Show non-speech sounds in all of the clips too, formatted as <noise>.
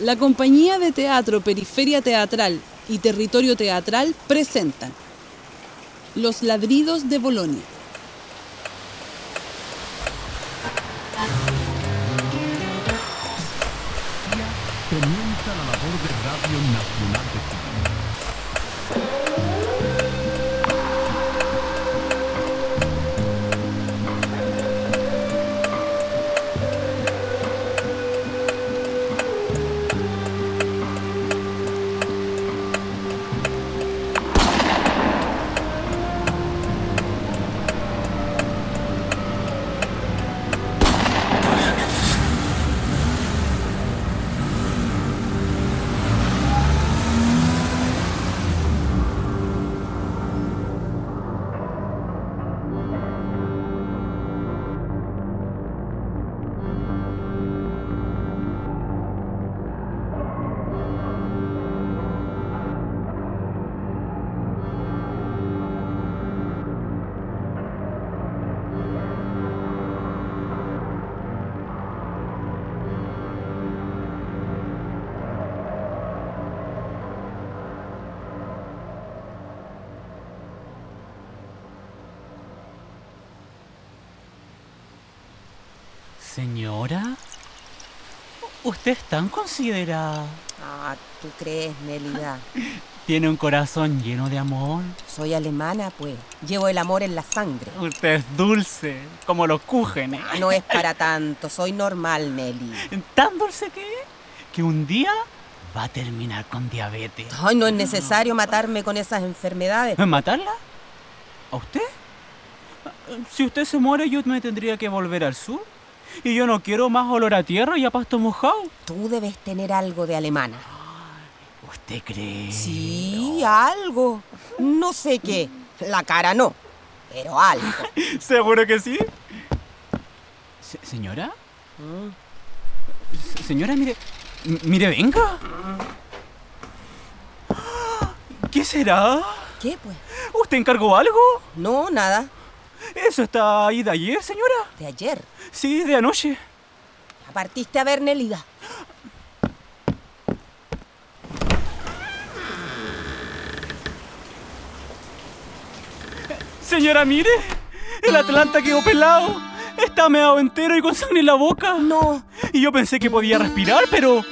La compañía de teatro Periferia Teatral y Territorio Teatral presentan Los ladridos de Bolonia. Señora, usted es tan considerada. Ah, ¿tú crees, Nélida? <laughs> Tiene un corazón lleno de amor. Soy alemana, pues. Llevo el amor en la sangre. Usted es dulce, como los cúgenes. Ah, no es para tanto, soy normal, Nelly. Tan dulce que es que un día va a terminar con diabetes. Ay, no es necesario matarme con esas enfermedades. ¿Matarla? ¿A usted? Si usted se muere, yo me tendría que volver al sur. Y yo no quiero más olor a tierra y a pasto mojado. Tú debes tener algo de alemana. ¿Usted cree? Sí, algo. No sé qué. La cara no, pero algo. <laughs> ¿Seguro que sí? Se- ¿Señora? Se- Señora, mire. Mire, venga. ¿Qué será? ¿Qué, pues? ¿Usted encargó algo? No, nada. ¿Eso está ahí de ayer, señora? De ayer. Sí, de anoche. Partiste a ver, Nélida. Señora, mire. El Atlanta quedó pelado. Está meado entero y con sangre en la boca. No. Y yo pensé que podía respirar, pero...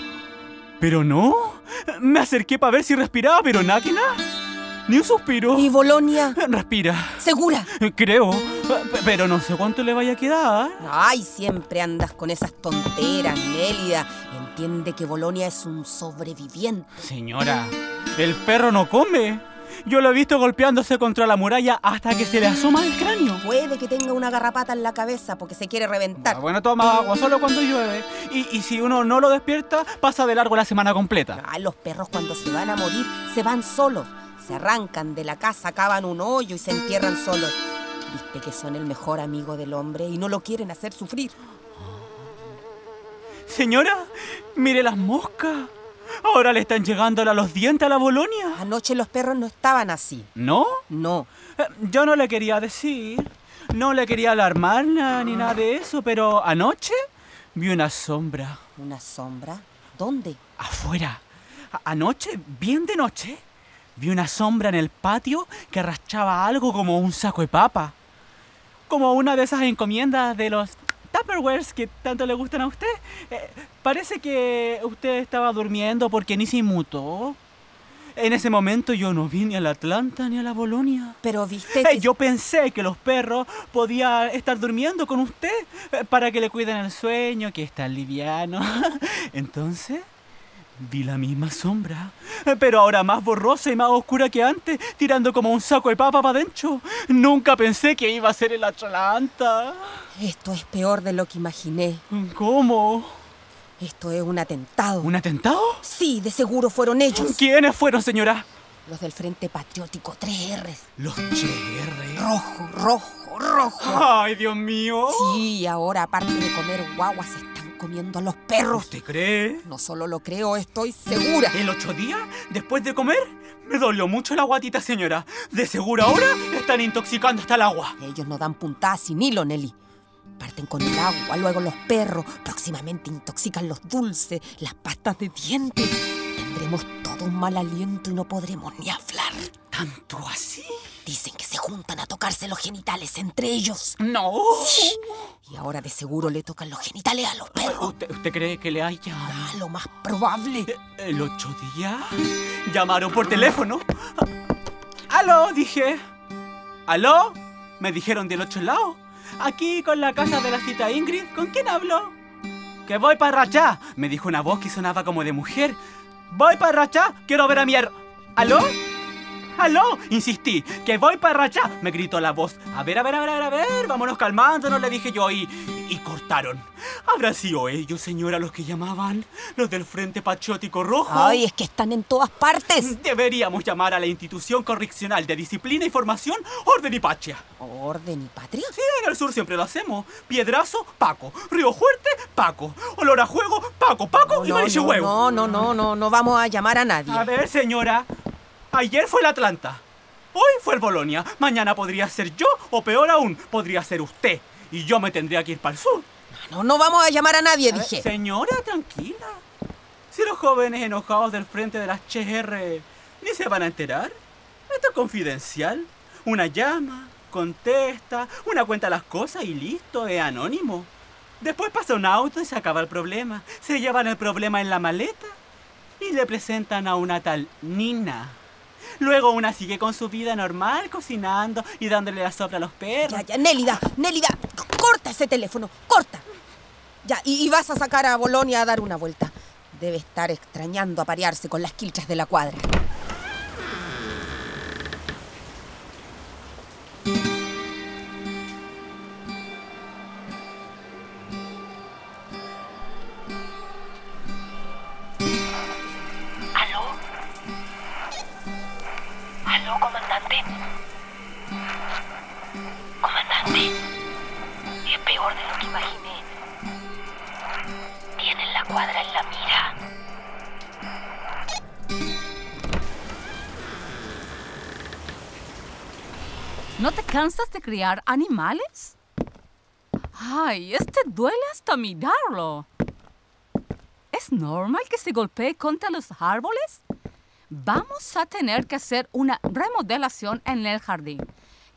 Pero no. Me acerqué para ver si respiraba, pero nada que nada. Ni un suspiro. ¿Y Bolonia? Respira. ¿Segura? Creo. Pero no sé cuánto le vaya a quedar. Ay, siempre andas con esas tonteras, Nélida. Entiende que Bolonia es un sobreviviente. Señora, el perro no come. Yo lo he visto golpeándose contra la muralla hasta que se le asoma el cráneo. Puede que tenga una garrapata en la cabeza porque se quiere reventar. Ah, bueno, toma agua solo cuando llueve. Y, y si uno no lo despierta, pasa de largo la semana completa. Ah, los perros cuando se van a morir se van solos. Se arrancan de la casa, cavan un hoyo y se entierran solos. Viste que son el mejor amigo del hombre y no lo quieren hacer sufrir. Señora, mire las moscas. Ahora le están llegando a los dientes a la Bolonia. Anoche los perros no estaban así. ¿No? No. Eh, Yo no le quería decir. No le quería alarmarla ni nada de eso, pero anoche vi una sombra. ¿Una sombra? ¿Dónde? Afuera. A- Anoche, bien de noche, vi una sombra en el patio que arrastraba algo como un saco de papa. Como una de esas encomiendas de los Tupperwares que tanto le gustan a usted. Eh, parece que usted estaba durmiendo porque ni se inmutó. En ese momento yo no vi ni a la Atlanta ni a la Bolonia. Pero viste Eh, que... yo pensé que los perros podían estar durmiendo con usted eh, para que le cuiden el sueño, que es tan liviano. <laughs> Entonces, vi la misma sombra, pero ahora más borrosa y más oscura que antes, tirando como un saco de papa para adentro. Nunca pensé que iba a ser el Atlanta. Esto es peor de lo que imaginé. ¿Cómo? Esto es un atentado. ¿Un atentado? Sí, de seguro fueron ellos. ¿Quiénes fueron, señora? Los del Frente Patriótico 3R. Los HR. Rojo, rojo, rojo. Ay, Dios mío. Sí, ahora aparte de comer guaguas se están comiendo a los perros. ¿Usted cree? No solo lo creo, estoy segura. ¿El ocho días? ¿Después de comer? Me dolió mucho la guatita, señora. De seguro ahora están intoxicando hasta el agua. Ellos no dan puntadas sin hilo, Nelly. Parten con el agua, luego los perros, próximamente intoxican los dulces, las pastas de dientes. Tendremos un mal aliento y no podremos ni hablar. ¿Tanto así? Dicen que se juntan a tocarse los genitales entre ellos. No. Y ahora de seguro le tocan los genitales a los perros. ¿Usted, usted cree que le haya... Ah, lo más probable. ¿El ocho días? Llamaron por teléfono. ¡Aló! Dije. ¿Aló? Me dijeron del ocho lado. Aquí con la casa de la cita Ingrid. ¿Con quién hablo? Que voy para Rachá. Me dijo una voz que sonaba como de mujer. Voy para Rachá. Quiero ver a mi... her- ¿Aló? ¡Aló! Insistí, que voy para Rachá. Me gritó la voz. A ver, a ver, a ver, a ver, a ver. Vámonos calmándonos, le dije yo. Y, y cortaron. ¿Habrán sido ellos, señora, los que llamaban? ¿Los del Frente Patriótico Rojo? Ay, es que están en todas partes. Deberíamos llamar a la institución correccional de disciplina y formación Orden y Patria. ¿Orden y patria? Sí, en el sur siempre lo hacemos. Piedrazo, Paco. Río Fuerte, Paco. Olor a juego, Paco, Paco y no, Mariche no, Huevo. no, no, no, no, no vamos a llamar a nadie. A ver, señora. Ayer fue el Atlanta. Hoy fue el Bolonia. Mañana podría ser yo o peor aún, podría ser usted. Y yo me tendría que ir para el sur. No, no vamos a llamar a nadie, A ver, dije. Señora, tranquila. Si los jóvenes enojados del frente de las HR ni se van a enterar. Esto es confidencial. Una llama, contesta, una cuenta las cosas y listo, es anónimo. Después pasa un auto y se acaba el problema. Se llevan el problema en la maleta y le presentan a una tal Nina. Luego una sigue con su vida normal, cocinando y dándole la sobra a los perros. Ya, ya, Nélida, Nélida, corta ese teléfono, corta. Ya, y, y vas a sacar a Bolonia a dar una vuelta. Debe estar extrañando aparearse con las quilchas de la cuadra. ¿Aló, comandante? Comandante, es peor de lo que imaginé. Tienen la cuadra en la mira. ¿No te cansas de criar animales? Ay, este duele hasta mirarlo. ¿Es normal que se golpee contra los árboles? Vamos a tener que hacer una remodelación en el jardín.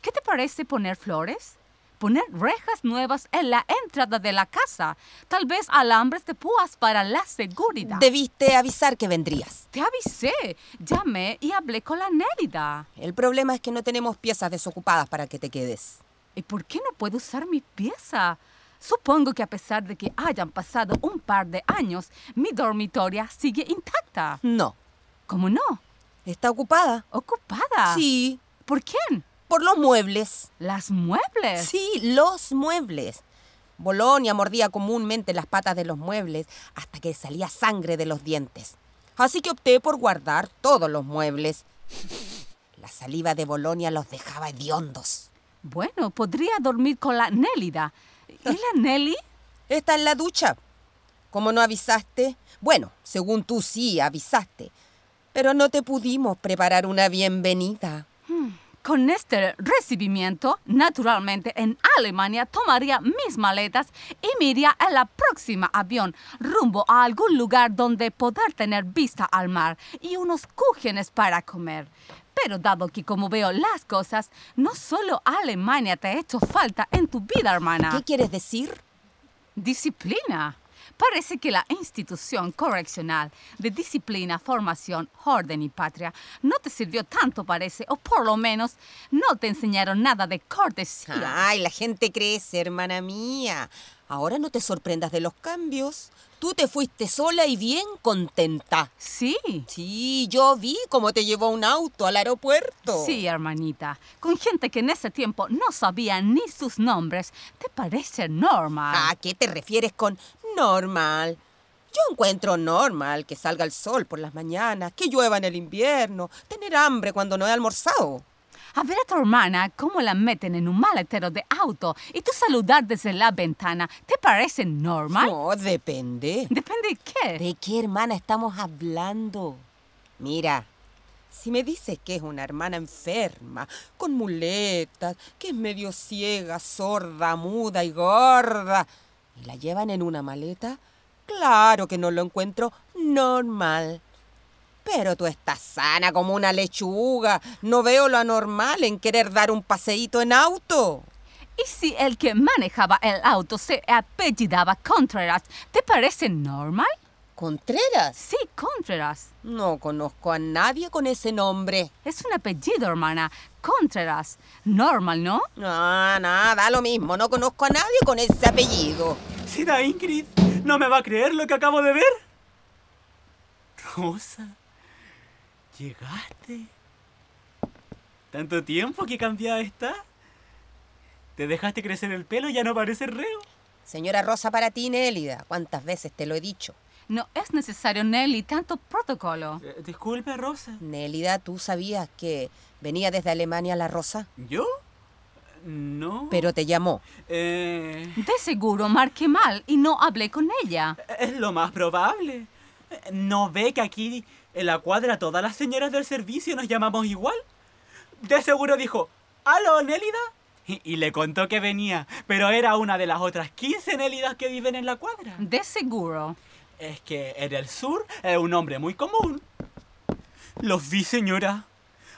¿Qué te parece poner flores? Poner rejas nuevas en la entrada de la casa. Tal vez alambres de púas para la seguridad. Debiste avisar que vendrías. Te avisé. Llamé y hablé con la Nélida. El problema es que no tenemos piezas desocupadas para que te quedes. ¿Y por qué no puedo usar mi pieza? Supongo que a pesar de que hayan pasado un par de años, mi dormitoria sigue intacta. No, ¿Cómo no? está ocupada. ¿Ocupada? Sí, ¿Por quién? por los muebles. Las muebles. Sí, los muebles. Bolonia mordía comúnmente las patas de los muebles hasta que salía sangre de los dientes. Así que opté por guardar todos los muebles. La saliva de Bolonia los dejaba hediondos. Bueno, podría dormir con la Nélida. ¿Y la Nelly? Está en la ducha. ¿Cómo no avisaste? Bueno, según tú sí avisaste. Pero no te pudimos preparar una bienvenida. Con este recibimiento, naturalmente en Alemania tomaría mis maletas y me iría en la próxima avión rumbo a algún lugar donde poder tener vista al mar y unos cúgenes para comer. Pero dado que como veo las cosas, no solo Alemania te ha hecho falta en tu vida, hermana. ¿Qué quieres decir? Disciplina. Parece que la institución correccional de disciplina, formación, orden y patria no te sirvió tanto, parece, o por lo menos no te enseñaron nada de cortesía. Ay, la gente crece, hermana mía. Ahora no te sorprendas de los cambios. Tú te fuiste sola y bien contenta. Sí, Sí, yo vi cómo te llevó un auto al aeropuerto. sí, hermanita. Con gente que en ese tiempo no sabía ni sus nombres, ¿te parece normal? ¿A qué te refieres con normal? Yo encuentro normal que salga el sol por las mañanas, que llueva en el invierno, tener hambre cuando no he almorzado. A ver a tu hermana cómo la meten en un maletero de auto y tú saludar desde la ventana, ¿te parece normal? No, depende. Depende de qué. ¿De qué hermana estamos hablando? Mira, Si me dices que es una hermana enferma, con muletas, que es medio ciega, sorda, muda y gorda, y la llevan en una maleta, claro que no lo encuentro normal. Pero tú estás sana como una lechuga. No veo lo anormal en querer dar un paseíto en auto. ¿Y si el que manejaba el auto se apellidaba Contreras? ¿Te parece normal? ¿Contreras? Sí, Contreras. No conozco a nadie con ese nombre. Es un apellido, hermana. Contreras. Normal, ¿no? No, no, da lo mismo. No conozco a nadie con ese apellido. Sida Ingrid, ¿no me va a creer lo que acabo de ver? Rosa, llegaste. ¿Tanto tiempo que cambiada está? ¿Te dejaste crecer el pelo y ya no pareces reo? Señora Rosa para ti, Nélida. ¿Cuántas veces te lo he dicho? No es necesario, Nelly, tanto protocolo. Eh, disculpe, Rosa. Nélida, ¿tú sabías que venía desde Alemania la Rosa? ¿Yo? No. Pero te llamó. Eh, De seguro marqué mal y no hablé con ella. es lo más probable. ¿No ve que aquí en la cuadra todas las señoras del servicio nos llamamos igual? De seguro dijo, ¿Aló, Nélida? Y, y le contó que venía, pero era una de las otras 15 Nélidas que viven en la cuadra. De seguro. Es que en el sur es un hombre muy común. Los vi, señora.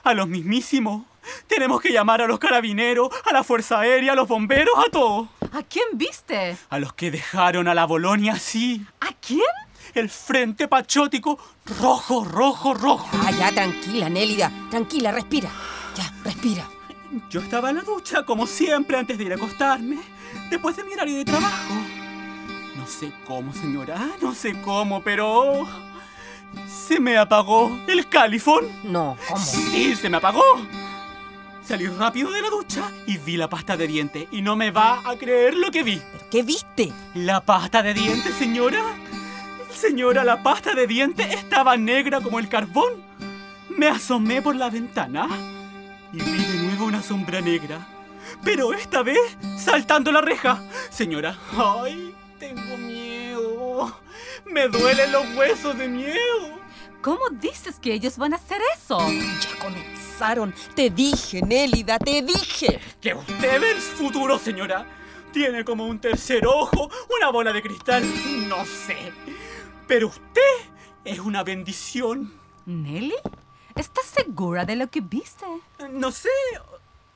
A los mismísimos. Tenemos que llamar a los carabineros, a la Fuerza Aérea, a los bomberos, a todos. ¿A quién viste? A los que dejaron a la Bolonia así. ¿A quién? El frente patriótico rojo, rojo, rojo. Ah, ya, tranquila, Nélida. Tranquila, respira. Ya, respira. Yo estaba en la ducha, como siempre, antes de ir a acostarme, después de mi horario de trabajo. No sé cómo, señora, no sé cómo, pero... Se me apagó el califón. No, ¿cómo? Sí, se me apagó. Salí rápido de la ducha y vi la pasta de dientes. Y no me va a creer lo que vi. ¿Pero qué viste? ¿La pasta de dientes, señora? Señora, la pasta de dientes estaba negra como el carbón. Me asomé por la ventana y vi de nuevo una sombra negra. Pero esta vez saltando la reja. Señora, ay, tengo miedo. Me duelen los huesos de miedo. ¿Cómo dices que ellos van a hacer eso? Ya comenzaron. Te dije, Nélida, te dije. Que usted ve el futuro, señora. Tiene como un tercer ojo, una bola de cristal, no sé. Pero usted es una bendición. ¿Nelly? ¿Estás segura de lo que viste? No sé,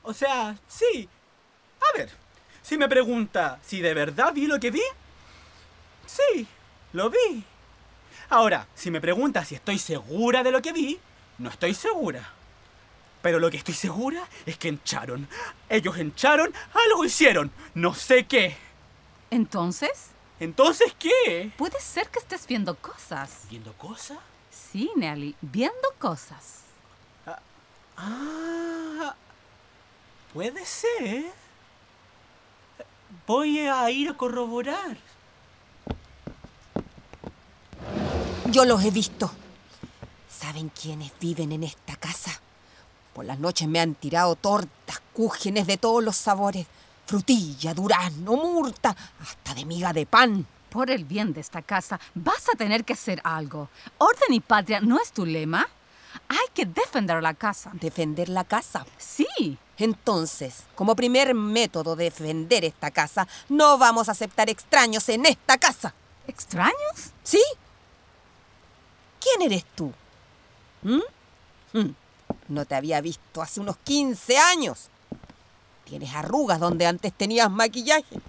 o, o sea, sí. A ver, si me pregunta si de verdad vi lo que vi, sí, lo vi. Ahora, si me pregunta si estoy segura de lo que vi, no estoy segura. Pero lo que estoy segura es que encharon. Ellos encharon, algo hicieron, no sé qué. Entonces, Entonces, ¿qué? puede ser que estés viendo cosas. ¿Viendo cosas? Sí, Nelly, viendo cosas. Ah, puede ser. Voy a ir a corroborar. Yo los he visto. ¿Saben quiénes viven en esta casa? Por las noches me han tirado tortas, cúgenes de todos los sabores, frutilla, durazno, murta, hasta de miga de pan. Por el bien de esta casa, vas a tener que hacer algo. Orden y patria no es tu lema. Hay que defender la casa. Defender la casa. Sí. Entonces, como primer método de defender esta casa, no vamos a aceptar extraños en esta casa. ¿Extraños? ¿Sí? ¿Quién eres tú? ¿Mm? Mm. No te había visto hace unos 15 años. Tienes arrugas donde antes tenías maquillaje.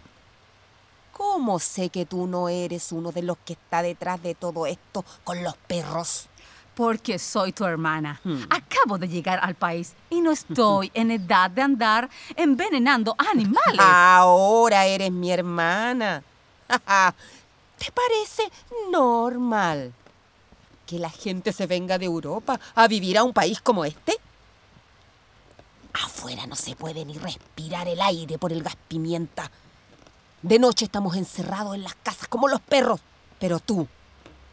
¿Cómo sé que tú no eres uno de los que está detrás de todo esto con los perros? Porque soy tu hermana. Hmm. Acabo de llegar al país y no <laughs> estoy en edad de andar envenenando animales. Ahora eres mi hermana. <laughs> ¿Te parece normal que la gente se venga de Europa a vivir a un país como este? Afuera no se puede ni respirar el aire por el gas pimienta. De noche estamos encerrados en las casas como los perros. Pero tú,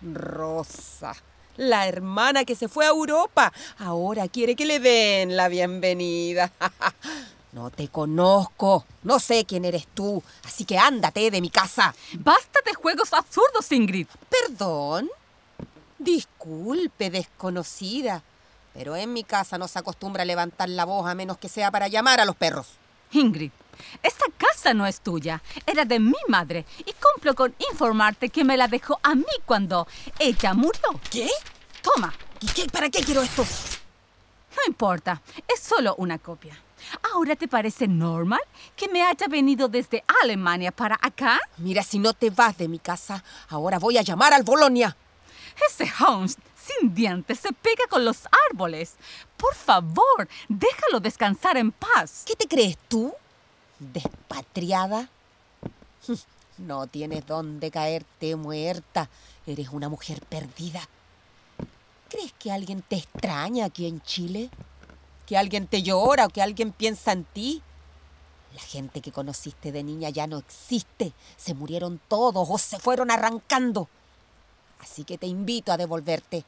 Rosa, la hermana que se fue a Europa, ahora quiere que le den la bienvenida. <laughs> No te conozco, no sé quién eres tú, así que ándate de mi casa. Basta de juegos absurdos, Ingrid. Perdón. Disculpe, desconocida. Pero en mi casa no se acostumbra a levantar la voz a menos que sea para llamar a los perros. Ingrid, esta casa no es tuya, era de mi madre y cumplo con informarte que me la dejó a mí cuando ella murió. ¿Qué? Toma, ¿Y qué? ¿Para qué quiero esto? no importa, es solo una copia. ¿Ahora te parece normal que me haya venido desde Alemania para acá? Mira, si no te vas de mi casa, ahora voy a llamar al Bolonia. Ese Holmes sin dientes se pega con los árboles. Por favor, déjalo descansar en paz. ¿Qué te crees tú? ¿Despatriada? <laughs> No tienes dónde caerte muerta. Eres una mujer perdida. ¿Crees que alguien te extraña aquí en Chile? ¿Que alguien te llora o que alguien piensa en ti? La gente que conociste de niña ya no existe. Se murieron todos o se fueron arrancando. Así que te invito a devolverte.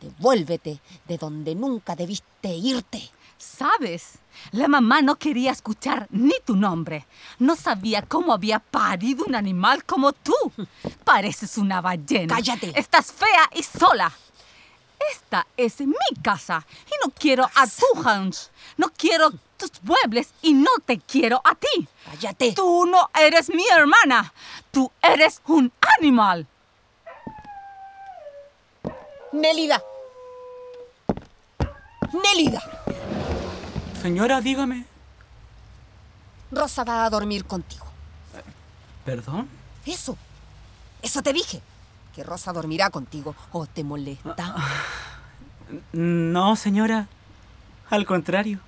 Devuélvete de donde nunca debiste irte. ¿Sabes? La mamá no quería escuchar ni tu nombre. No sabía cómo había parido un animal como tú. <laughs> Pareces una ballena. ¡Cállate! Estás fea y sola. Esta es mi casa y no quiero a tu Hans. No quiero tus muebles y no te quiero a ti. ¡Cállate! Tú no eres mi hermana. Tú eres un animal. Nélida. Nélida. Señora, dígame. Rosa va a dormir contigo. ¿Perdón? Eso. Eso te dije. Que Rosa dormirá contigo. ¿O te molesta? No, señora. Al contrario.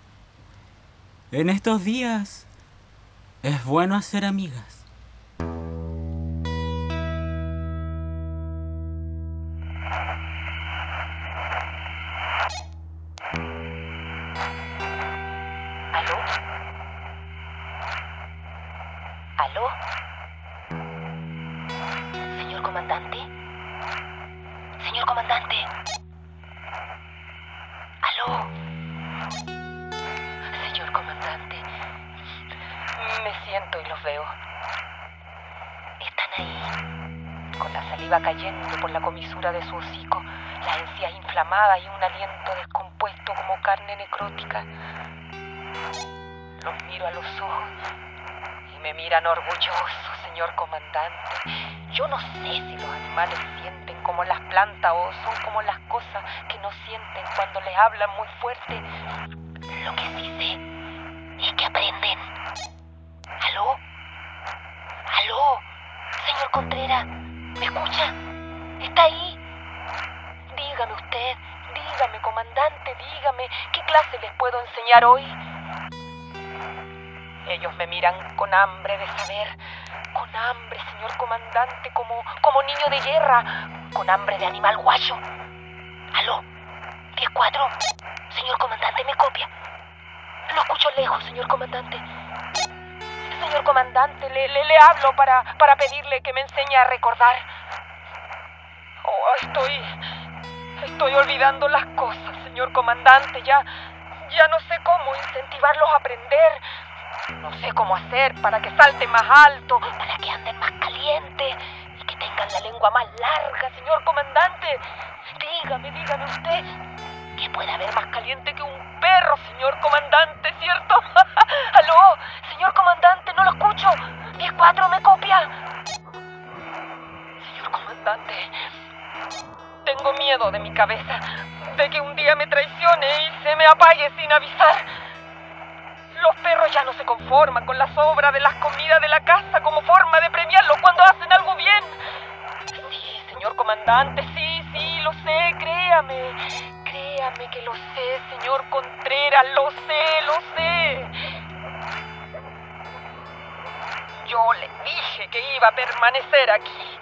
En estos días es bueno hacer amigas. Siento y los veo. Están ahí, con la saliva cayendo por la comisura de su hocico, las encías inflamadas y un aliento descompuesto como carne necrótica. Los miro a los ojos y me miran orgullosos, señor comandante. Yo no sé si los animales sienten como las plantas o son como las cosas que no sienten cuando les hablan muy fuerte. Lo que sí sé es que aprenden. ¿Aló? ¿Aló? Contreras, ¿me escucha? ¿Está ahí? Dígame usted, dígame, comandante, dígame, ¿qué clase les puedo enseñar hoy? Ellos me miran con hambre de saber, con hambre, señor comandante, como, como niño de guerra, con hambre de animal guayo. ¿Aló? ¿10-4? Señor comandante, me copia. Lo escucho lejos, señor comandante. Señor comandante, le, le, hablo para, para pedirle que me enseñe a recordar. Oh, estoy. Estoy olvidando las cosas, señor comandante. Ya. Ya no sé cómo incentivarlos a aprender. No sé cómo hacer para que salten más alto, para que anden más caliente y que tengan la lengua más larga, señor comandante. Dígame, dígame usted, ¿qué puede haber más caliente que un perro, señor comandante, cierto? <laughs> ¿Aló? Señor comandante, no lo escucho. 10-4, ¿me copia? Señor comandante, tengo miedo de mi cabeza, de que un día me traicione y se me apague sin avisar. Los perros ya no se conforman con la sobra de las comidas de la casa como forma de premiarlos cuando hacen algo bien. Sí, señor comandante, sí, sí, lo sé, créame. Créame que lo sé, señor Contreras, lo sé, lo sé. Yo le dije que iba a permanecer aquí.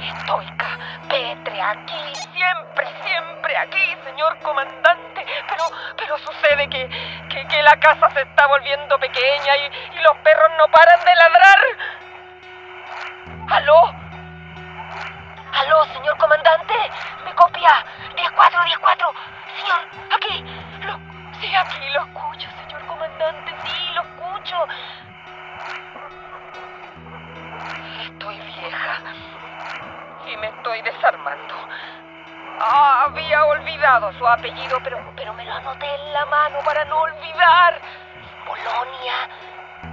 Estoica, pétrea, aquí, siempre, siempre aquí, señor comandante. Pero, pero sucede que, que, la casa se está volviendo pequeña y los perros no paran de ladrar. ¿Aló? ¿Aló, señor comandante? ¿Me copia? 10-4, 10-4. Señor, aquí. Lo, sí, aquí lo escucho, señor comandante. Sí, lo escucho. Estoy vieja y me estoy desarmando. Ah, había olvidado su apellido, pero, pero me lo anoté en la mano para no olvidar. Bolonia.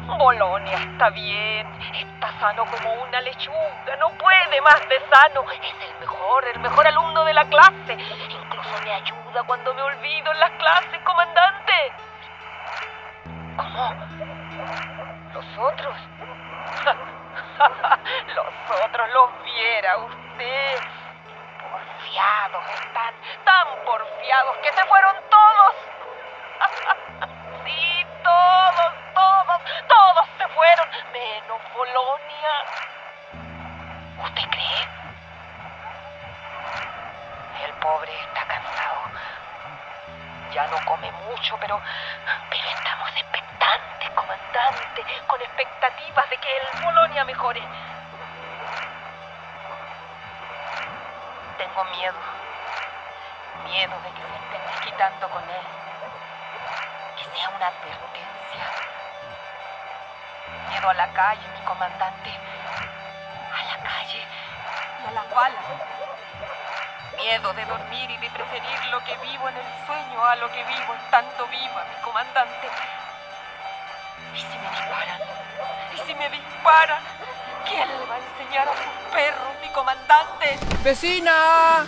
Bolonia está bien, está sano como una lechuga, no puede más de sano. Es el mejor, el mejor alumno de la clase. Incluso me ayuda cuando me olvido en las clases, comandante. ¿Cómo? ¿Los otros? <laughs> los otros los viera usted. Porfiados están, tan porfiados que se fueron todos. <laughs> sí, todos, menos Bolonia. ¿Usted cree? El pobre está cansado. Ya no come mucho, pero, pero estamos expectantes, comandante, con expectativas de que el Bolonia mejore. Tengo miedo. Miedo de que se estén desquitando con él. Que sea una advertencia. Miedo a la calle, mi comandante. A la calle y a las balas. Miedo de dormir y de preferir lo que vivo en el sueño a lo que vivo estando viva, mi comandante. ¿Y si me disparan? ¿Y si me disparan? ¿Quién le va a enseñar a sus perros, mi comandante? ¡Vecina!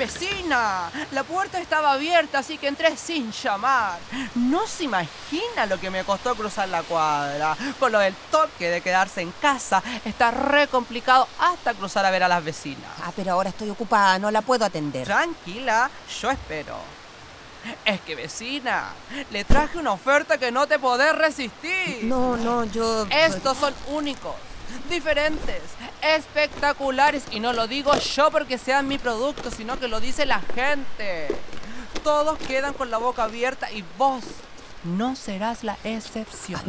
¡Vecina! La puerta estaba abierta, así que entré sin llamar. No se imagina lo que me costó cruzar la cuadra. Con lo del toque de quedarse en casa, está re complicado hasta cruzar a ver a las vecinas. Ah, pero ahora estoy ocupada, no la puedo atender. Tranquila, yo espero. Es que vecina, le traje una oferta que no te podés resistir. No, no, yo... Estos son únicos, diferentes, espectaculares. Y no lo digo yo porque sean mi producto, sino que lo dice la gente. Todos quedan con la boca abierta y vos no serás la excepción.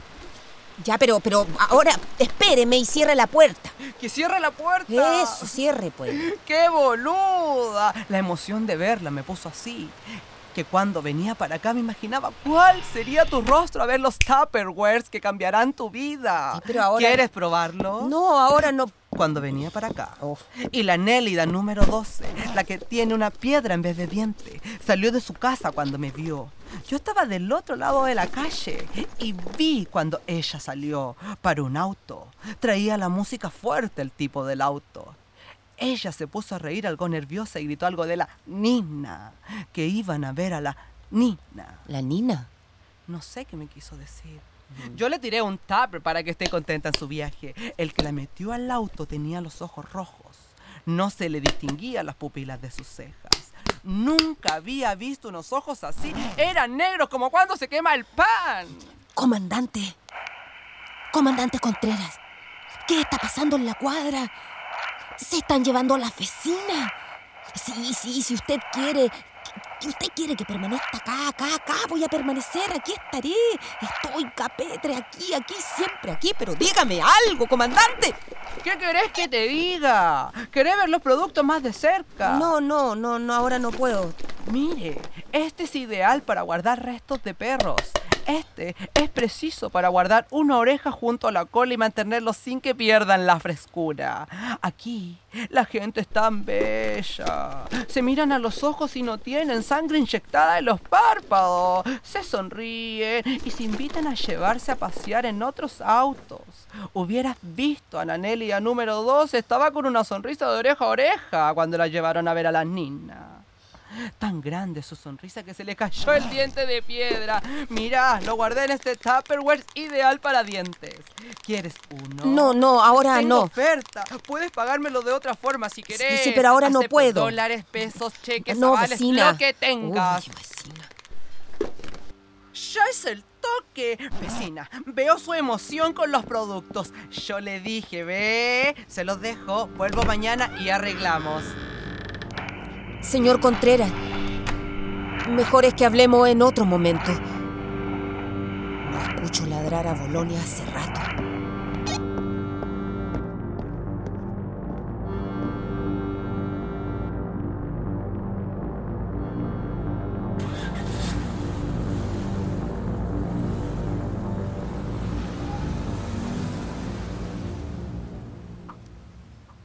Ya, pero, pero ahora espéreme y cierre la puerta. ¡Que cierre la puerta! Eso, cierre pues. <laughs> ¡Qué boluda! La emoción de verla me puso así. Que cuando venía para acá me imaginaba cuál sería tu rostro a ver los Tupperwares que cambiarán tu vida. Sí, pero ahora- ¿Quieres probarlo? No, ahora no. Cuando venía para acá. Y la Nélida número 12, la que tiene una piedra en vez de diente, salió de su casa cuando me vio. Yo estaba del otro lado de la calle y vi cuando ella salió para un auto. Traía la música fuerte el tipo del auto. Ella se puso a reír algo nerviosa y gritó algo de la Nina, que iban a ver a la Nina. ¿La Nina? No sé qué me quiso decir. Yo le tiré un tupper para que esté contenta en su viaje. El que la metió al auto tenía los ojos rojos. No se le distinguía las pupilas de sus cejas. Nunca había visto unos ojos así. Eran negros como cuando se quema el pan. Comandante. Comandante Contreras. ¿Qué está pasando en la cuadra? Se están llevando a la vecina. Sí, sí, si usted quiere. Si usted quiere que permanezca acá, acá, acá, voy a permanecer, aquí estaré. Estoy capetre, aquí, aquí, siempre aquí, pero dígame algo, comandante. ¿Qué querés que te diga? ¿Querés ver los productos más de cerca? No, no, no, no, ahora no puedo. Mire, este es ideal para guardar restos de perros. Este es preciso para guardar una oreja junto a la cola y mantenerlos sin que pierdan la frescura. Aquí la gente es tan bella. Se miran a los ojos y no tienen sangre inyectada en los párpados. Se sonríen y se invitan a llevarse a pasear en otros autos. Hubieras visto a Nanelia número 2, estaba con una sonrisa de oreja a oreja cuando la llevaron a ver a las ninas. Tan grande su sonrisa que se le cayó el diente de piedra. Mirá, lo guardé en este Tupperware ideal para dientes. ¿Quieres uno? No, no, ahora Tengo no. oferta. Puedes pagármelo de otra forma si querés. sí, pero ahora no puedo. dólares, pesos, cheques, No, avales, vecina. lo que tengas. Uy, vecina. Ya es el toque. Vecina, veo su emoción con los productos. Yo le dije, ve, se los dejo, vuelvo mañana y arreglamos. Señor Contreras, mejor es que hablemos en otro momento. No escucho ladrar a Bolonia hace rato.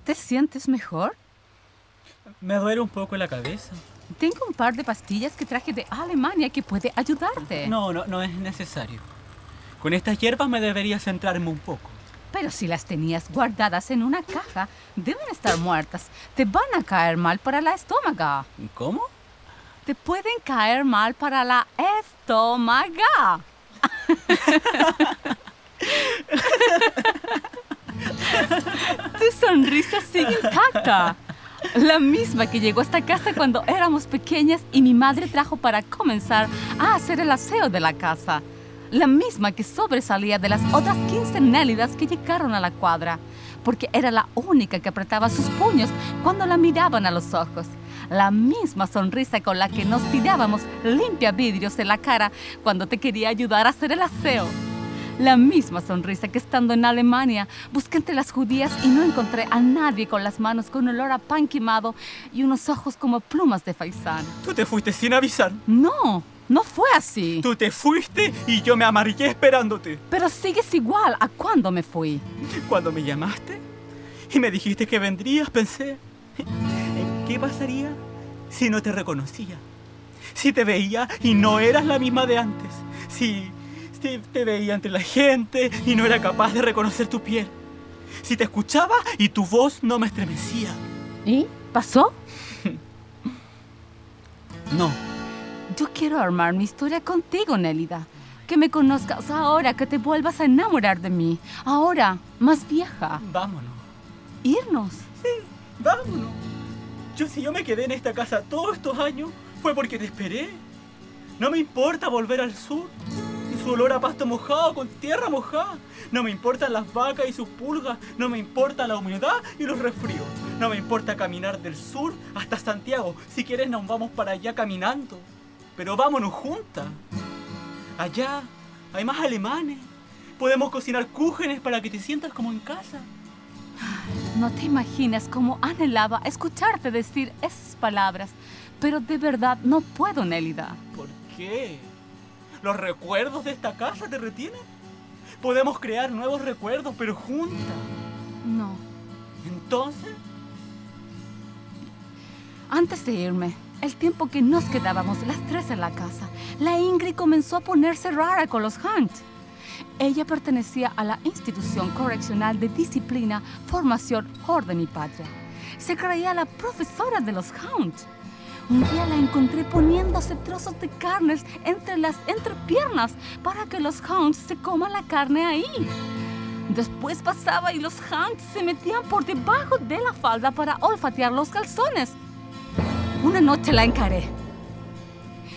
¿Te sientes mejor? Me duele un poco la cabeza. Tengo un par de pastillas que traje de Alemania que puede ayudarte. No, no, no es necesario. Con estas hierbas me debería centrarme un poco. Pero si las tenías guardadas en una caja, deben estar muertas. Te van a caer mal para la estómago. ¿Cómo? Te pueden caer mal para la estómago. <laughs> tu sonrisa sigue intacta. <laughs> La misma que llegó a esta casa cuando éramos pequeñas y mi madre trajo para comenzar a hacer el aseo de la casa. La misma que sobresalía de las otras 15 nélidas que llegaron a la cuadra, porque era la única que apretaba sus puños cuando la miraban a los ojos. La misma sonrisa con la que nos tirábamos limpia vidrios en la cara cuando te quería ayudar a hacer el aseo. La misma sonrisa que estando en Alemania busqué entre las judías y no encontré a nadie con las manos con olor a pan quemado y unos ojos como plumas de faisán. Tú te fuiste sin avisar. No, no fue así. Tú te fuiste y yo me amarillé esperándote. Pero sigues igual a cuando me fui. Cuando me llamaste y me dijiste que vendrías, pensé, ¿en qué pasaría si no te reconocía? Si te veía y no eras la misma de antes. Si, si te veía entre la gente y no era capaz de reconocer tu piel. Si te escuchaba y tu voz no me estremecía. ¿Y? ¿Pasó? <laughs> No, Yo quiero armar mi historia contigo, Nélida. Que me conozcas ahora, que te vuelvas a enamorar de mí. Ahora, más vieja. vámonos. Irnos. Vámonos. Yo si yo me quedé en esta casa todos estos años fue porque te esperé. No me importa volver al sur su olor a pasto mojado con tierra mojada. No me importan las vacas y sus pulgas. No me importa la humedad y los resfríos. No me importa caminar del sur hasta Santiago. Si quieres nos vamos para allá caminando. Pero vámonos juntas. Allá hay más alemanes. Podemos cocinar cúgenes para que te sientas como en casa. No te imaginas cómo anhelaba escucharte decir esas palabras. Pero de verdad no puedo, Nélida. ¿Por qué? ¿Los recuerdos de esta casa te retienen? Podemos crear nuevos recuerdos, pero juntas. No. Entonces, Antes de irme, el tiempo que nos quedábamos las tres en la casa, la Ingrid comenzó a ponerse rara con los Hunt. Ella pertenecía a la institución correccional de disciplina, formación, orden y patria. Se creía la profesora de los Hunt. Un día la encontré poniéndose trozos de carnes entre las entrepiernas para que los Hounds se coman la carne ahí. Después pasaba y los Hounds se metían por debajo de la falda para olfatear los calzones. Una noche la encaré.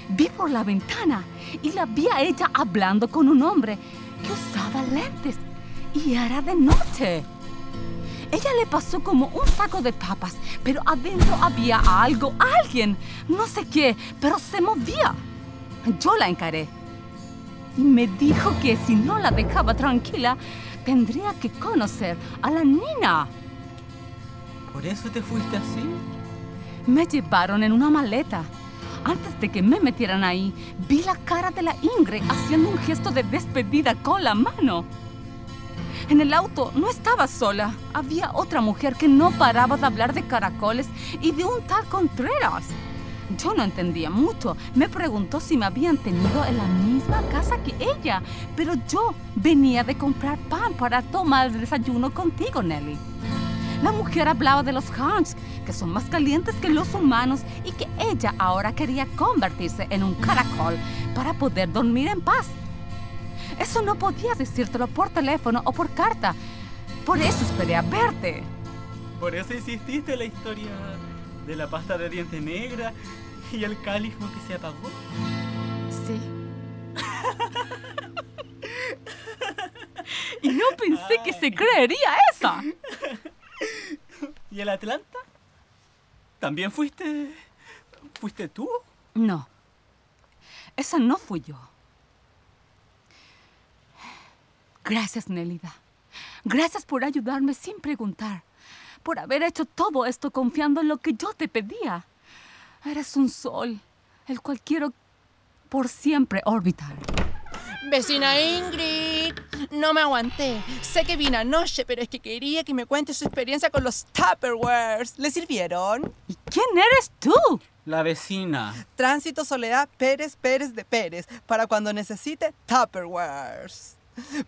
Vi por la ventana y la vi a ella hablando con un hombre que usaba lentes y era de noche. Ella le pasó como un saco de papas, pero adentro había algo, alguien, no sé qué, pero se movía. Yo la encaré y me dijo que si no la dejaba tranquila, tendría que conocer a la nina. ¿por eso te fuiste así? Me llevaron en una maleta. Antes de que me metieran ahí, vi la cara de la Ingrid haciendo un gesto de despedida con la mano. En el auto no estaba sola. Había otra mujer que no paraba de hablar de caracoles y de un tal Contreras. Yo no entendía mucho. Me preguntó si me habían tenido en la misma casa que ella. Pero yo venía de comprar pan para tomar el desayuno contigo, Nelly. La mujer hablaba de los Hans, que son más calientes que los humanos y que ella ahora quería convertirse en un caracol para poder dormir en paz. Eso no podía decírtelo por teléfono o por carta. Por eso esperé a verte. Por eso insististe en la historia de la pasta de diente negra y el cáliz que se apagó. Sí. y no pensé que se creería esa. ¿Y el Atlanta? ¿También fuiste... fuiste tú? No. Esa no fui yo. Gracias, Nelida. Gracias por ayudarme sin preguntar. Por haber hecho todo esto confiando en lo que yo te pedía. Eres un sol, el cual quiero por siempre orbitar. Vecina Ingrid, No me aguanté. Sé que vine anoche, pero es que quería que me cuente su experiencia con los Tupperwares. ¿Le sirvieron? ¿Y quién eres tú? La vecina. Tránsito Soledad Pérez Pérez de Pérez para cuando necesite Tupperwares.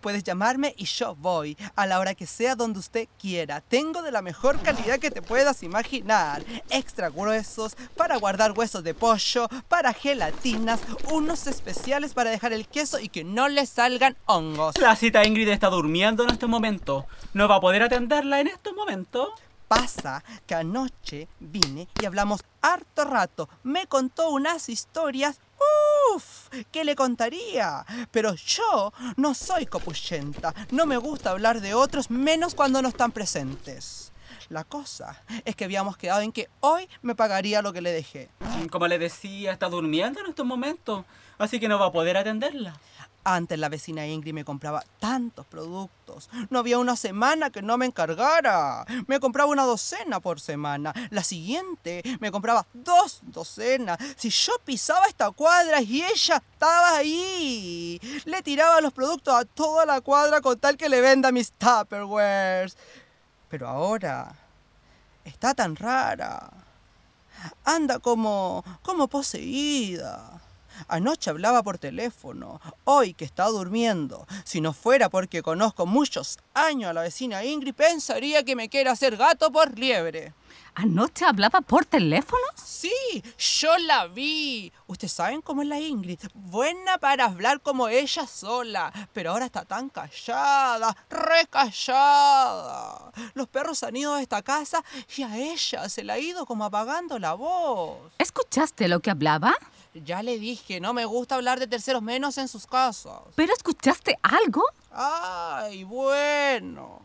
Puedes llamarme y yo voy a la hora que sea donde usted quiera. Tengo de la mejor calidad que te puedas imaginar. Extra gruesos para guardar huesos de pollo, para gelatinas, unos especiales para dejar el queso y que no le salgan hongos. La cita Ingrid está durmiendo en este momento. No va a poder atenderla en estos momentos. Pasa que anoche vine y hablamos harto rato. Me contó unas historias. ¡Uf! ¿Qué le contaría? Pero yo no soy copuchenta. No me gusta hablar de otros, menos cuando no están presentes. La cosa es que habíamos quedado en que hoy me pagaría lo que le dejé. Como le decía, está durmiendo en estos momentos. Así que no va a poder atenderla. Antes la vecina Ingrid me compraba tantos productos. No había una semana que no me encargara. Me compraba una docena por semana. La siguiente me compraba dos docenas. Si yo pisaba esta cuadra y ella estaba ahí. Le tiraba los productos a toda la cuadra con tal que le venda mis Tupperwares. Pero ahora está tan rara. Anda como como poseída. Anoche hablaba por teléfono, hoy que está durmiendo. Si no fuera porque conozco muchos años a la vecina Ingrid, pensaría que me quiere hacer gato por liebre. ¿Anoche hablaba por teléfono? Sí, yo la vi. Ustedes saben cómo es la Ingrid. Buena para hablar como ella sola, pero ahora está tan callada, recallada. Los perros han ido a esta casa y a ella se le ha ido como apagando la voz. ¿Escuchaste lo que hablaba? Ya le dije, no me gusta hablar de terceros menos en sus casas. ¿Pero escuchaste algo? Ay, bueno.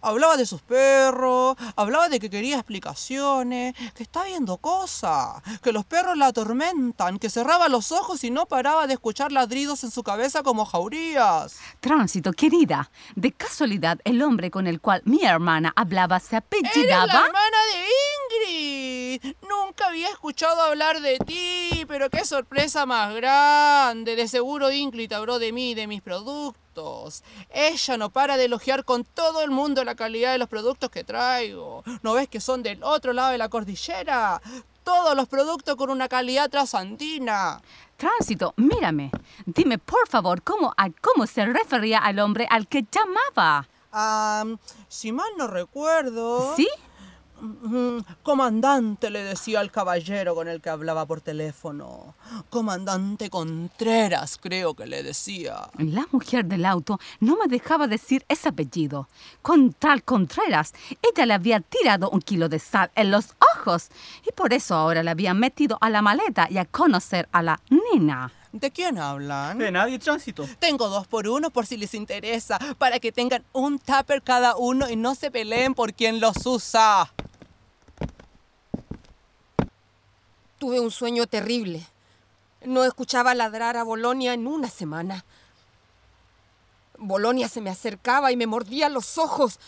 Hablaba de sus perros, hablaba de que quería explicaciones, que está viendo cosas, que los perros la atormentan, que cerraba los ojos y no paraba de escuchar ladridos en su cabeza como jaurías. Tránsito, querida. De casualidad, el hombre con el cual mi hermana hablaba se ¡Eres la apellidaba. hermana de Ingrid! Nunca había escuchado hablar de ti, pero qué sorpresa más grande. De seguro Ingrid habló de mí y de mis productos. Ella no para de elogiar con todo el mundo la calidad de los productos que traigo. ¿No ves que son del otro lado de la cordillera? Todos los productos con una calidad trasandina. Tránsito, mírame. Dime, por favor, cómo, a cómo se refería al hombre al que llamaba. Ah, si mal no recuerdo... ¿Sí? Comandante le decía al caballero con el que hablaba por teléfono. Comandante Contreras, creo que le decía. La mujer del auto no me dejaba decir ese apellido. Con tal Contreras, ella le había tirado un kilo de sal en los ojos y por eso ahora le había metido a la maleta y a conocer a la nena. ¿De quién hablan? De nadie tránsito. Tengo dos por uno por si les interesa, para que tengan un tupper cada uno y no se peleen por quién los usa. Tuve un sueño terrible. No escuchaba ladrar a Bolonia en una semana. Bolonia se me acercaba y me mordía los ojos.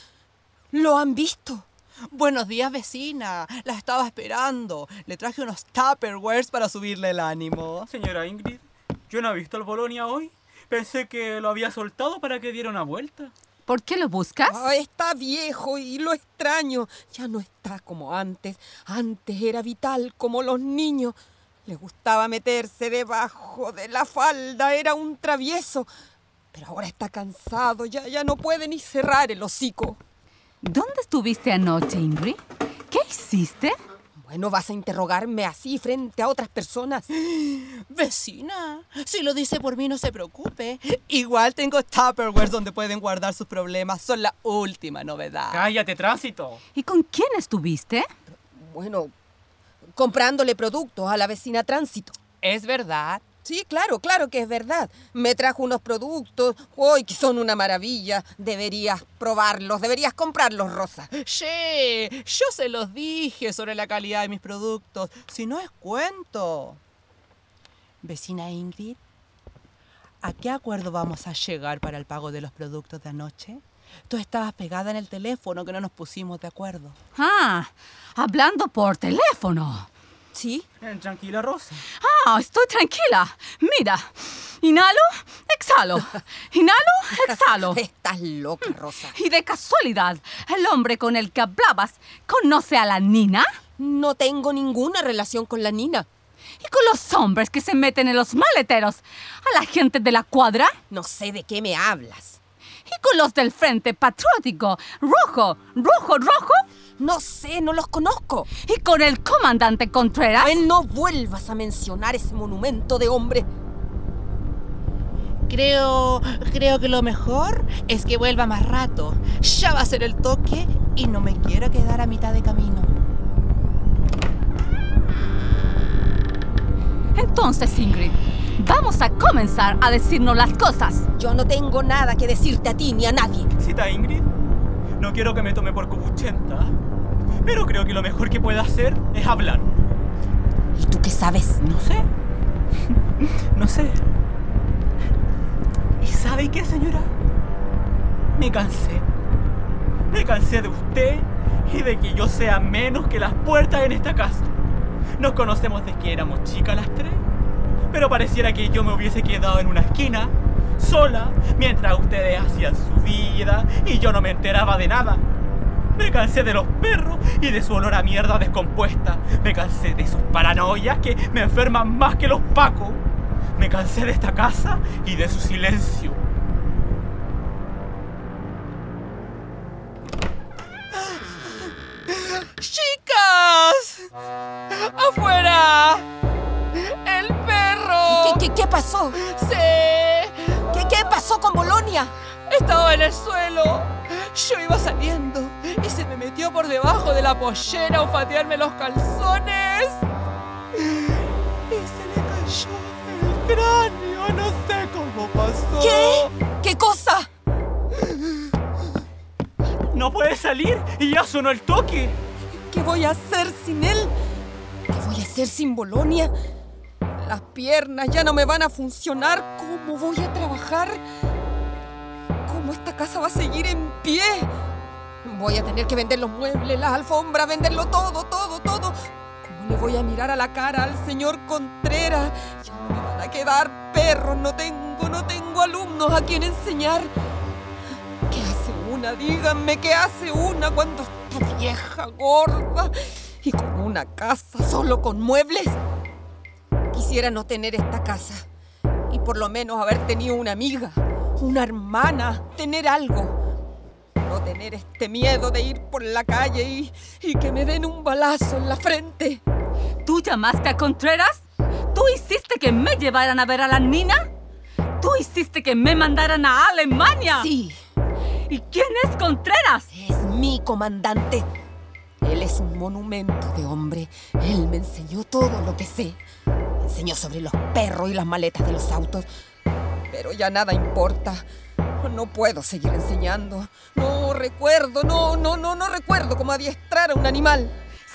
¿Lo han visto? Buenos días, vecina. La estaba esperando. Le traje unos Tupperwares para subirle el ánimo. Señora Ingrid, yo no he visto al Bolonia hoy. Pensé que lo había soltado para que diera una vuelta. ¿Por qué lo buscas? Ah, está viejo y lo extraño. Ya no está como antes. Antes era vital como los niños. Le gustaba meterse debajo de la falda. Era un travieso. Pero ahora está cansado. Ya, ya no puede ni cerrar el hocico. ¿Dónde estuviste anoche, Ingrid? ¿Qué hiciste? Bueno, vas a interrogarme así frente a otras personas. Vecina, si lo dice por mí, no se preocupe. Igual tengo Tupperwares donde pueden guardar sus problemas. Son la última novedad. Cállate, tránsito. ¿Y con quién estuviste? Bueno, comprándole productos a la vecina Tránsito. ¿Es verdad? Sí, claro, claro que es verdad. Me trajo unos productos, hoy que son una maravilla. Deberías probarlos, deberías comprarlos, Rosa. Che, yo se los dije sobre la calidad de mis productos. Si no es cuento. Vecina Ingrid, ¿a qué acuerdo vamos a llegar para el pago de los productos de anoche? Tú estabas pegada en el teléfono que no nos pusimos de acuerdo. Ah, hablando por teléfono. ¿Sí? Tranquila, Rosa. Ah, estoy tranquila. Mira, inhalo, exhalo. Inhalo, exhalo. <laughs> Estás loca, Rosa. Y de casualidad, el hombre con el que hablabas conoce a la Nina No tengo ninguna relación con la Nina. y con los hombres que se meten en los maleteros, a la gente de la cuadra No sé de qué me hablas. y con los del Frente Patriótico, rojo, rojo, rojo, No sé, no los conozco. y con el comandante Contreras. Ay, no vuelvas a mencionar ese monumento de hombre. Creo, creo que lo mejor es que vuelva más rato. Ya va a ser el toque y no me quiero quedar a mitad de camino. Entonces, Ingrid, vamos a comenzar a decirnos las cosas. Yo no tengo nada que decirte a ti ni a nadie. Cita Ingrid, no quiero que me tome por cobuchenta, pero creo que lo mejor que puedo hacer es hablar. ¿Y tú qué sabes? No sé. <laughs> No sé. ¿Y sabe qué, señora? Me cansé. Me cansé de usted y de que yo sea menos que las puertas en esta casa. Nos conocemos desde que éramos chicas las tres, pero pareciera que yo me hubiese quedado en una esquina, sola, mientras ustedes hacían su vida y yo no me enteraba de nada. Me cansé de los perros y de su olor a mierda descompuesta. Me cansé de sus paranoias que me enferman más que los pacos. Me cansé de esta casa y de su silencio. ¡Chicas! ¡Afuera! ¡El perro! ¿Qué, qué, qué pasó? ¡Sí! ¿Qué, ¿Qué pasó con Bolonia? Estaba en el suelo. Yo iba saliendo y se me metió por debajo de la pollera a olfatearme los calzones. Y se le cayó el cráneo. No sé cómo pasó. ¿Qué? ¿Qué cosa? No puede salir y ya sonó el toque. ¿Qué voy a hacer sin él? ¿Qué voy a hacer sin Bolonia? Las piernas ya no me van a funcionar. ¿Cómo voy a trabajar? ¿Cómo esta casa va a seguir en pie? Voy a tener que vender los muebles, las alfombras, venderlo todo, todo, todo. ¿Cómo le voy a mirar a la cara al señor Contreras? Ya no me van a quedar perros, no tengo, no tengo alumnos a quien enseñar. ¿Qué hace una? Díganme, ¿qué hace una cuando está vieja, gorda y con una casa solo con muebles? Quisiera no tener esta casa y por lo menos haber tenido una amiga, una hermana, tener algo. No tener este miedo de ir por la calle y, y que me den un balazo en la frente. ¿Tú llamaste a Contreras? ¿Tú hiciste que me llevaran a ver a la Nina? ¿Tú hiciste que me mandaran a Alemania? Sí, ¿Y quién es Contreras? es mi comandante. Él es un monumento de hombre. Él me enseñó todo lo que sé. Me enseñó sobre los perros y las maletas de los autos. Pero ya nada importa. No puedo seguir enseñando. No recuerdo, no, no, no, no recuerdo cómo adiestrar a un animal.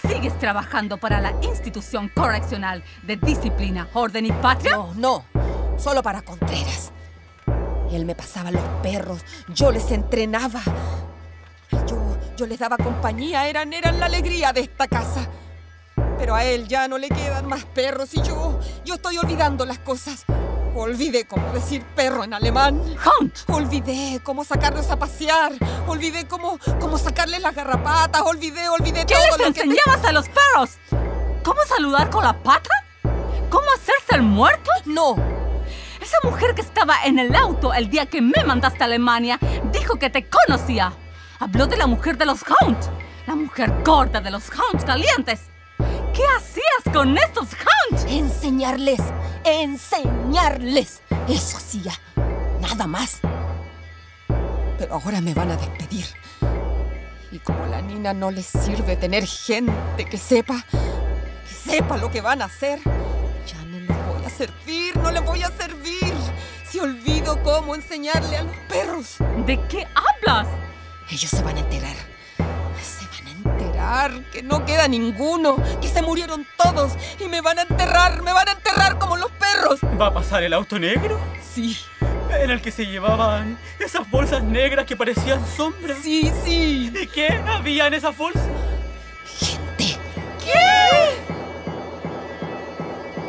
¿Sigues trabajando para la institución correccional de disciplina, orden y patria? No, no, solo para Contreras. Él me pasaba los perros, yo les entrenaba. Yo, yo les daba compañía, eran, eran la alegría de esta casa. Pero a él ya no le quedan más perros y yo, yo estoy olvidando las cosas. Olvidé cómo decir perro en alemán. Hunt. Olvidé cómo sacarlos a pasear. Olvidé cómo, cómo sacarles las garrapatas. Olvidé, olvidé ¿Qué todo les lo que te- enseñabas a los perros? ¿Cómo saludar con la pata? ¿Cómo hacerse el muerto? No, Esa mujer que estaba en el auto el día que me mandaste a Alemania dijo que te conocía. Habló de la mujer de los Hounds, la mujer gorda de los Hounds calientes. ¿Qué hacías con estos Hounds? enseñarles, enseñarles. Eso hacía, nada más. Pero ahora me van a despedir. Y como a la Nina no les sirve tener gente que sepa, que sepa lo que van a hacer, ya no les voy a servir, no les voy a servir. Si olvido cómo enseñarle a los perros, ¿De qué hablas? Ellos se van a enterar. Se van a enterar que no queda ninguno, que se murieron todos y me van a enterrar, me van a enterrar como los perros. ¿Va a pasar el auto negro? Sí, En el que se llevaban esas bolsas negras que parecían sombras. sí, sí. ¿Y qué había en esas bolsas? Gente.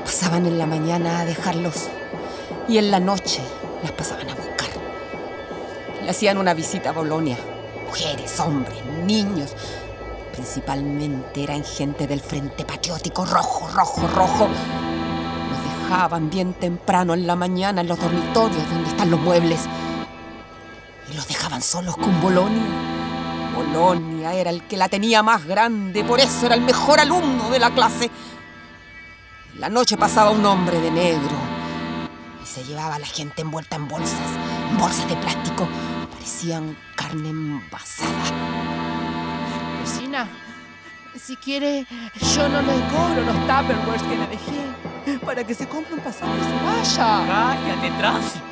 Pasaban en la mañana a dejarlos y en la noche las pasaban a buscar. Le hacían una visita a Bolonia. Mujeres, hombres, niños. Principalmente eran gente del Frente Patriótico Rojo, Rojo, Rojo. Los dejaban bien temprano en la mañana en los dormitorios donde están los muebles. Y los dejaban solos con Bolonia. Bolonia era el que la tenía más grande, por eso era el mejor alumno de la clase. La noche pasaba un hombre de negro y se llevaba a la gente envuelta en bolsas, bolsas de plástico. Parecían carne envasada. Vecina, si quiere, yo no le cobro los Tupperwares que le dejé para que se compre un pasaje y se vaya. Cállate, tránsito.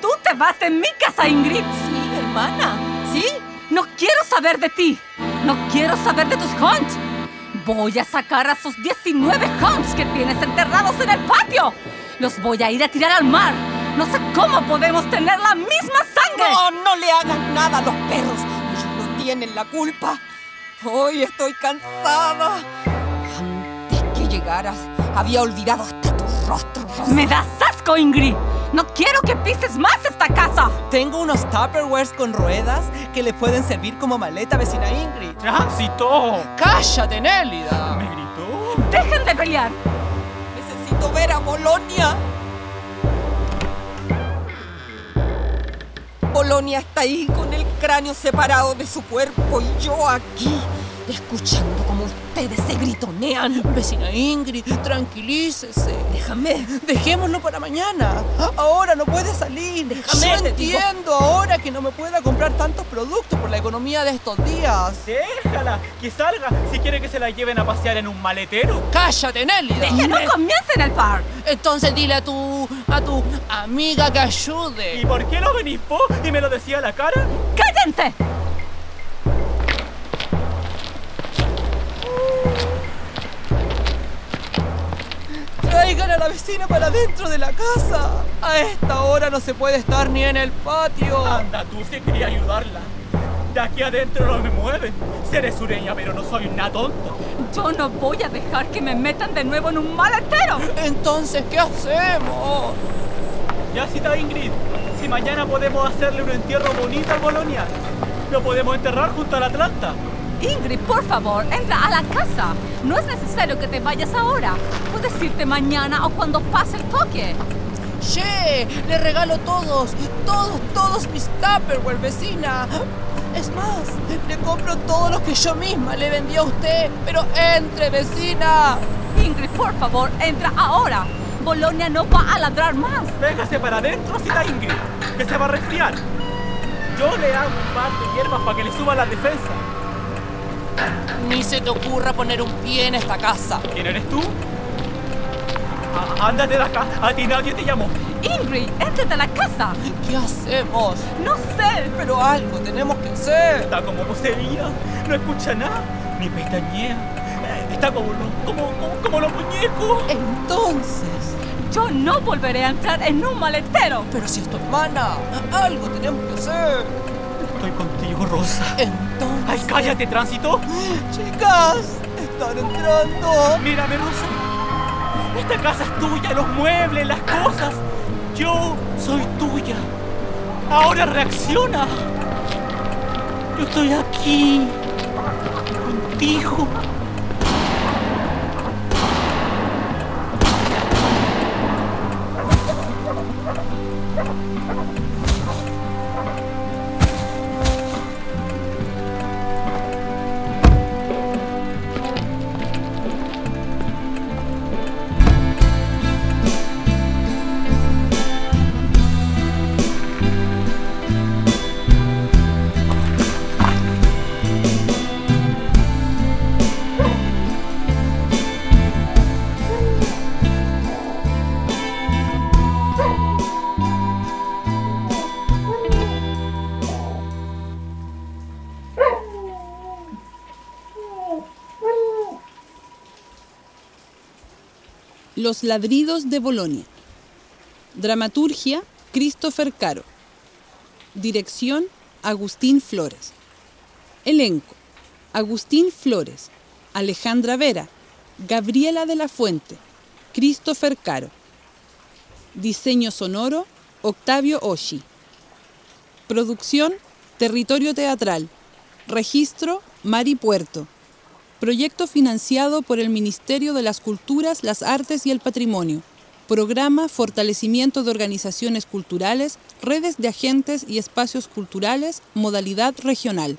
Tú te vas de mi casa, Ingrid. Sí, hermana. ¿Sí? No quiero saber de ti. No quiero saber de tus hunts. Voy a sacar a esos 19 hunts que tienes enterrados en el patio. Los voy a ir a tirar al mar. No sé cómo podemos tener la misma sangre. No, no le hagan nada a los perros. Ellos no tienen la culpa. Hoy estoy cansada. Antes que llegaras, había olvidado hasta tu rostro, Rosa. Me das asco, Ingrid. No quiero que pises más esta casa. Tengo unos Tupperwares con ruedas que le pueden servir como maleta, vecina Ingrid. ¡Tránsito! ¡Cállate, Nélida! ¿Me gritó? Dejen de pelear. Necesito ver a Bolonia. Bolonia está ahí con el cráneo separado de su cuerpo y yo aquí, escuchando como ustedes se gritonean. Vecina Ingrid, tranquilícese. Déjame. Dejémoslo para mañana. Ahora no puede salir. Déjame, Yo entiendo ahora que no me pueda comprar tantos productos por la economía de estos días. Déjala, que salga si quiere que se la lleven a pasear en un maletero. ¡Cállate, Nélida! Que no comience en el park. Entonces dile a tu, a tu amiga que ¿Y ayude. por qué no venís vos y me lo decía a la cara? ¡Cállense! Traigan a la vecina para dentro de la casa. A esta hora no se puede estar ni en el patio. Anda, tú si quería ayudarla. De aquí adentro no me mueven. Seré sureña, pero no soy una tonta. Yo no voy a dejar que me metan de nuevo en un maletero. Entonces, ¿qué hacemos? Ya cita Ingrid, si mañana podemos hacerle un entierro bonito a Bolonia, lo podemos enterrar junto al Atlanta. Ingrid, por favor, entra a la casa. No es necesario que te vayas ahora. Puedes irte mañana o cuando pase el toque. Che, le regalo todos, todos, todos mis Tupperware, vecina. Es más, le compro todos los que yo misma le vendí a usted. Pero entre, vecina. Ingrid, por favor, entra ahora. Bolonia no va a ladrar más. Véngase para adentro, cita Ingrid, que se va a resfriar. Yo le hago un par de hierbas para que le suba la defensa. Ni se te ocurra poner un pie en esta casa. ¿Quién eres tú? Ah, ándate de acá, a ti nadie te llamó. Ingrid, entra a la casa. ¿Qué hacemos? No sé. Pero algo tenemos que hacer. Está como poseída, no escucha nada, ni pestañea. Eh, Está como, como, como, como los muñecos. Entonces, Yo no volveré a entrar en un maletero. pero si es tu hermana, algo tenemos que hacer. Estoy contigo, Rosa. Entonces, ¡Ay, cállate, tránsito! chicas, están entrando. Mírame, Rosa. Esta casa es tuya, los muebles, las cosas. Yo soy tuya. Ahora reacciona. Yo estoy aquí. Contigo. Los ladridos de Bolonia. Dramaturgia, Christopher Caro. Dirección, Agustín Flores. Elenco, Agustín Flores, Alejandra Vera, Gabriela de la Fuente, Christopher Caro. Diseño sonoro, Octavio Oshi. Producción, Territorio Teatral. Registro, Mari Puerto. Proyecto financiado por el Ministerio de las Culturas, las Artes y el Patrimonio. Programa Fortalecimiento de Organizaciones Culturales, Redes de Agentes y Espacios Culturales, modalidad regional.